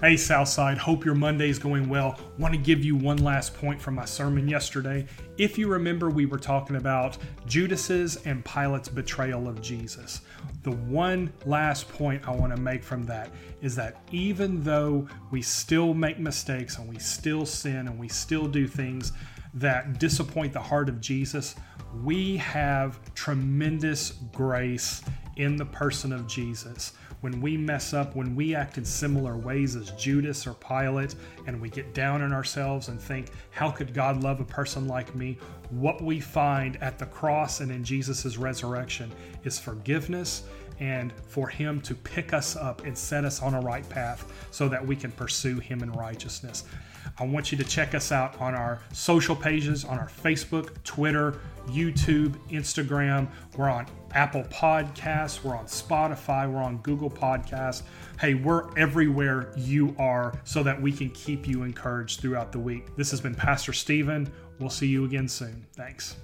Hey, Southside, hope your Monday is going well. Want to give you one last point from my sermon yesterday. If you remember, we were talking about Judas's and Pilate's betrayal of Jesus. The one last point I want to make from that is that even though we still make mistakes and we still sin and we still do things that disappoint the heart of Jesus, we have tremendous grace in the person of Jesus when we mess up, when we act in similar ways as Judas or Pilate, and we get down on ourselves and think, how could God love a person like me? What we find at the cross and in Jesus' resurrection is forgiveness and for Him to pick us up and set us on a right path so that we can pursue Him in righteousness. I want you to check us out on our social pages on our Facebook, Twitter, YouTube, Instagram. We're on Apple Podcasts, we're on Spotify, we're on Google Podcasts. Hey, we're everywhere you are so that we can keep you encouraged throughout the week. This has been Pastor Stephen. We'll see you again soon. Thanks.